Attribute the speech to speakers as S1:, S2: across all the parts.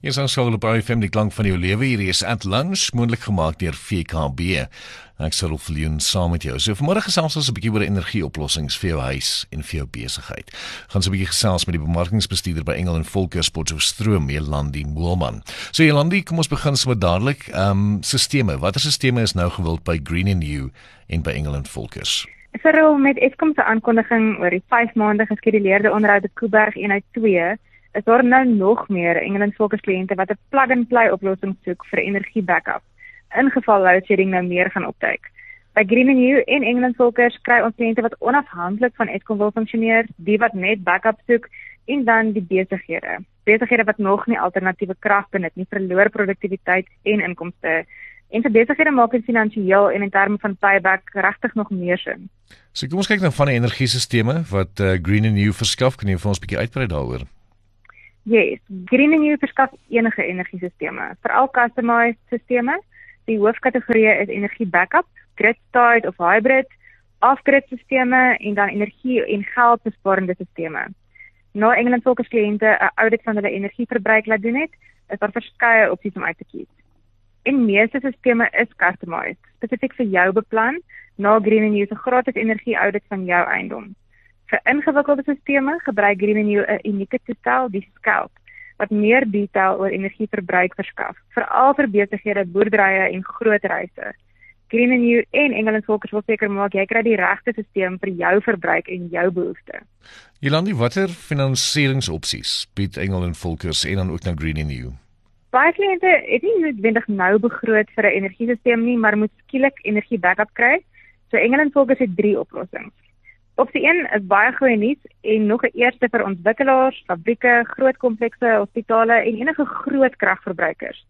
S1: Hier is ons sou op by Family Klank van jou lewe hier is at lunch moontlik gemaak deur VKB. Ek sal op vlieën saam met jou. So vanmôre gesels ons 'n bietjie oor energieoplossings vir jou huis en vir jou besigheid. Gaan so 'n bietjie gesels met die bemarkingsbestuurder by Engel en Volker Sportstroom, Elandi Moelman. So Elandi, kom ons begin sommer dadelik. Ehm um, sisteme. Watter sisteme is nou gewild by Green and New en by Engel en Volkers?
S2: Veral met Eskom se aankondiging oor die 5 maande geskeduleerde onderhoud op Kuiberg 1 uit 2 is daar nou nog meer England Focus kliënte wat 'n plug-and-play oplossing soek vir energie backup in geval load shedding nou meer gaan opduik. By Green and New en England Focus kry ons kliënte wat onafhanklik van Eskom wil funksioneer, die wat net backup soek en dan die besighede. Besighede wat nog nie alternatiewe krag benut nie, verloor produktiwiteit en inkomste. En vir besighede maak dit finansiëel en in terme van payback regtig nog meer sin.
S1: So kom ons kyk nou van die energiesisteme wat uh, Green and New verskaf, kan jy vir ons 'n bietjie uitbrei daaroor?
S2: Yes, Green and New verskaf enige energiesisteme, veral customized sisteme. Die hoofkategorieë is energie backup, grid-tied of hybrid, off-grid sisteme en dan energie en geldbesparende sisteme. Nou Engeland fokus kliënte 'n audit van hulle energieverbruik laat doen het, is daar verskeie opsies om uit te kies. En meeste sisteme is customized, spesifiek vir jou beplan, na Green and New se gratis energie audit van jou eiendom. Vir ingewikkelde sisteme gebruik Greenew 'n unieke toestel, die Scout, wat meer detail oor energieverbruik verskaf, veral vir besighede, boerderye en groot reise. Greenew en England Volkers wil seker maak jy kry die regte stelsel vir jou verbruik en jou behoeftes.
S1: Jolandi, watter finansieringsopsies bied England Volkers en dan ook na Greenew?
S2: Baie kliënte het nie noodwendig nou begroot vir 'n energiesisteem nie, maar moet skielik energie backup kry. So England Volkers het drie oplossings. Opsie 1 is baie goeie nuus en nog 'n eerste vir ontwikkelaars, fabrieke, groot komplekse, hospitale en enige groot kragverbruikers.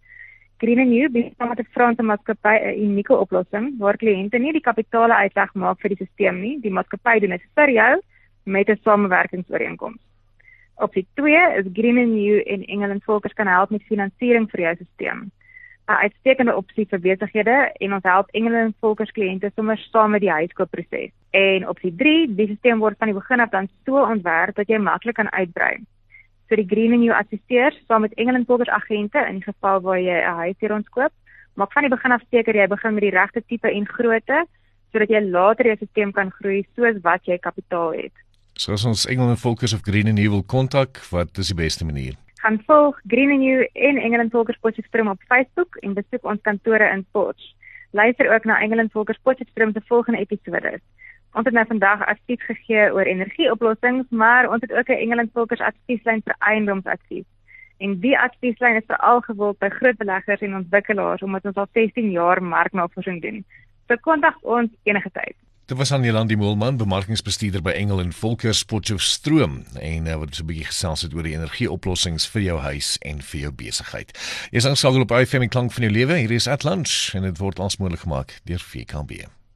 S2: Green and New bied saam met 'n Franse maatskappy 'n unieke oplossing waar kliënte nie die kapitale uitleg maak vir die stelsel nie, die maatskappy doen dit vir jou met 'n samewerkingsooreenkoms. Opsie 2 is Green and New en England Volkers kan help met finansiering vir jou stelsel. 'n uitstekende opsie vir besighede en ons help Engeland Volkers kliënte sommer saam met die huiskoopproses. En opsie 3, die stelsel word van die begin af dan so ontwerp dat jy maklik kan uitbrei. So die Green and You assisteer saam met Engeland Volkers agente in geval waar jy 'n huis hier ontkoop, maak van die begin af seker jy begin met die regte tipe en grootte sodat jy later jou stelsel kan groei soos wat jy kapitaal het.
S1: So as ons Engeland Volkers of Green You wil kontak, wat is die beste manier?
S2: Gaan volg Green and You en England Volkers Potchefstroom op Facebook en besoek ons kantore in Potch. Luister ook na England Volkers Potchefstroom se volgende episode. Ons het nou vandag advies gegee oor energieoplossings, maar ons het ook 'n England Volkers advieslyn vir eiendomsadvies. En die advieslyn is veral gewild by groot beleggers en ontwikkelaars omdat ons al 16 jaar marknavorsing doen. So kontak ons enige tyd.
S1: Dit was aan Jolandi Moelman, bemarkingsbestuurder by Engel en Volker Sportstroom en uh, wat so 'n bietjie gesels het oor die energieoplossings vir jou huis en vir jou besigheid. Jy is aangestel op iFM klank van jou lewe. Hier is At Lunch en dit word ons moontlik gemaak deur VKB.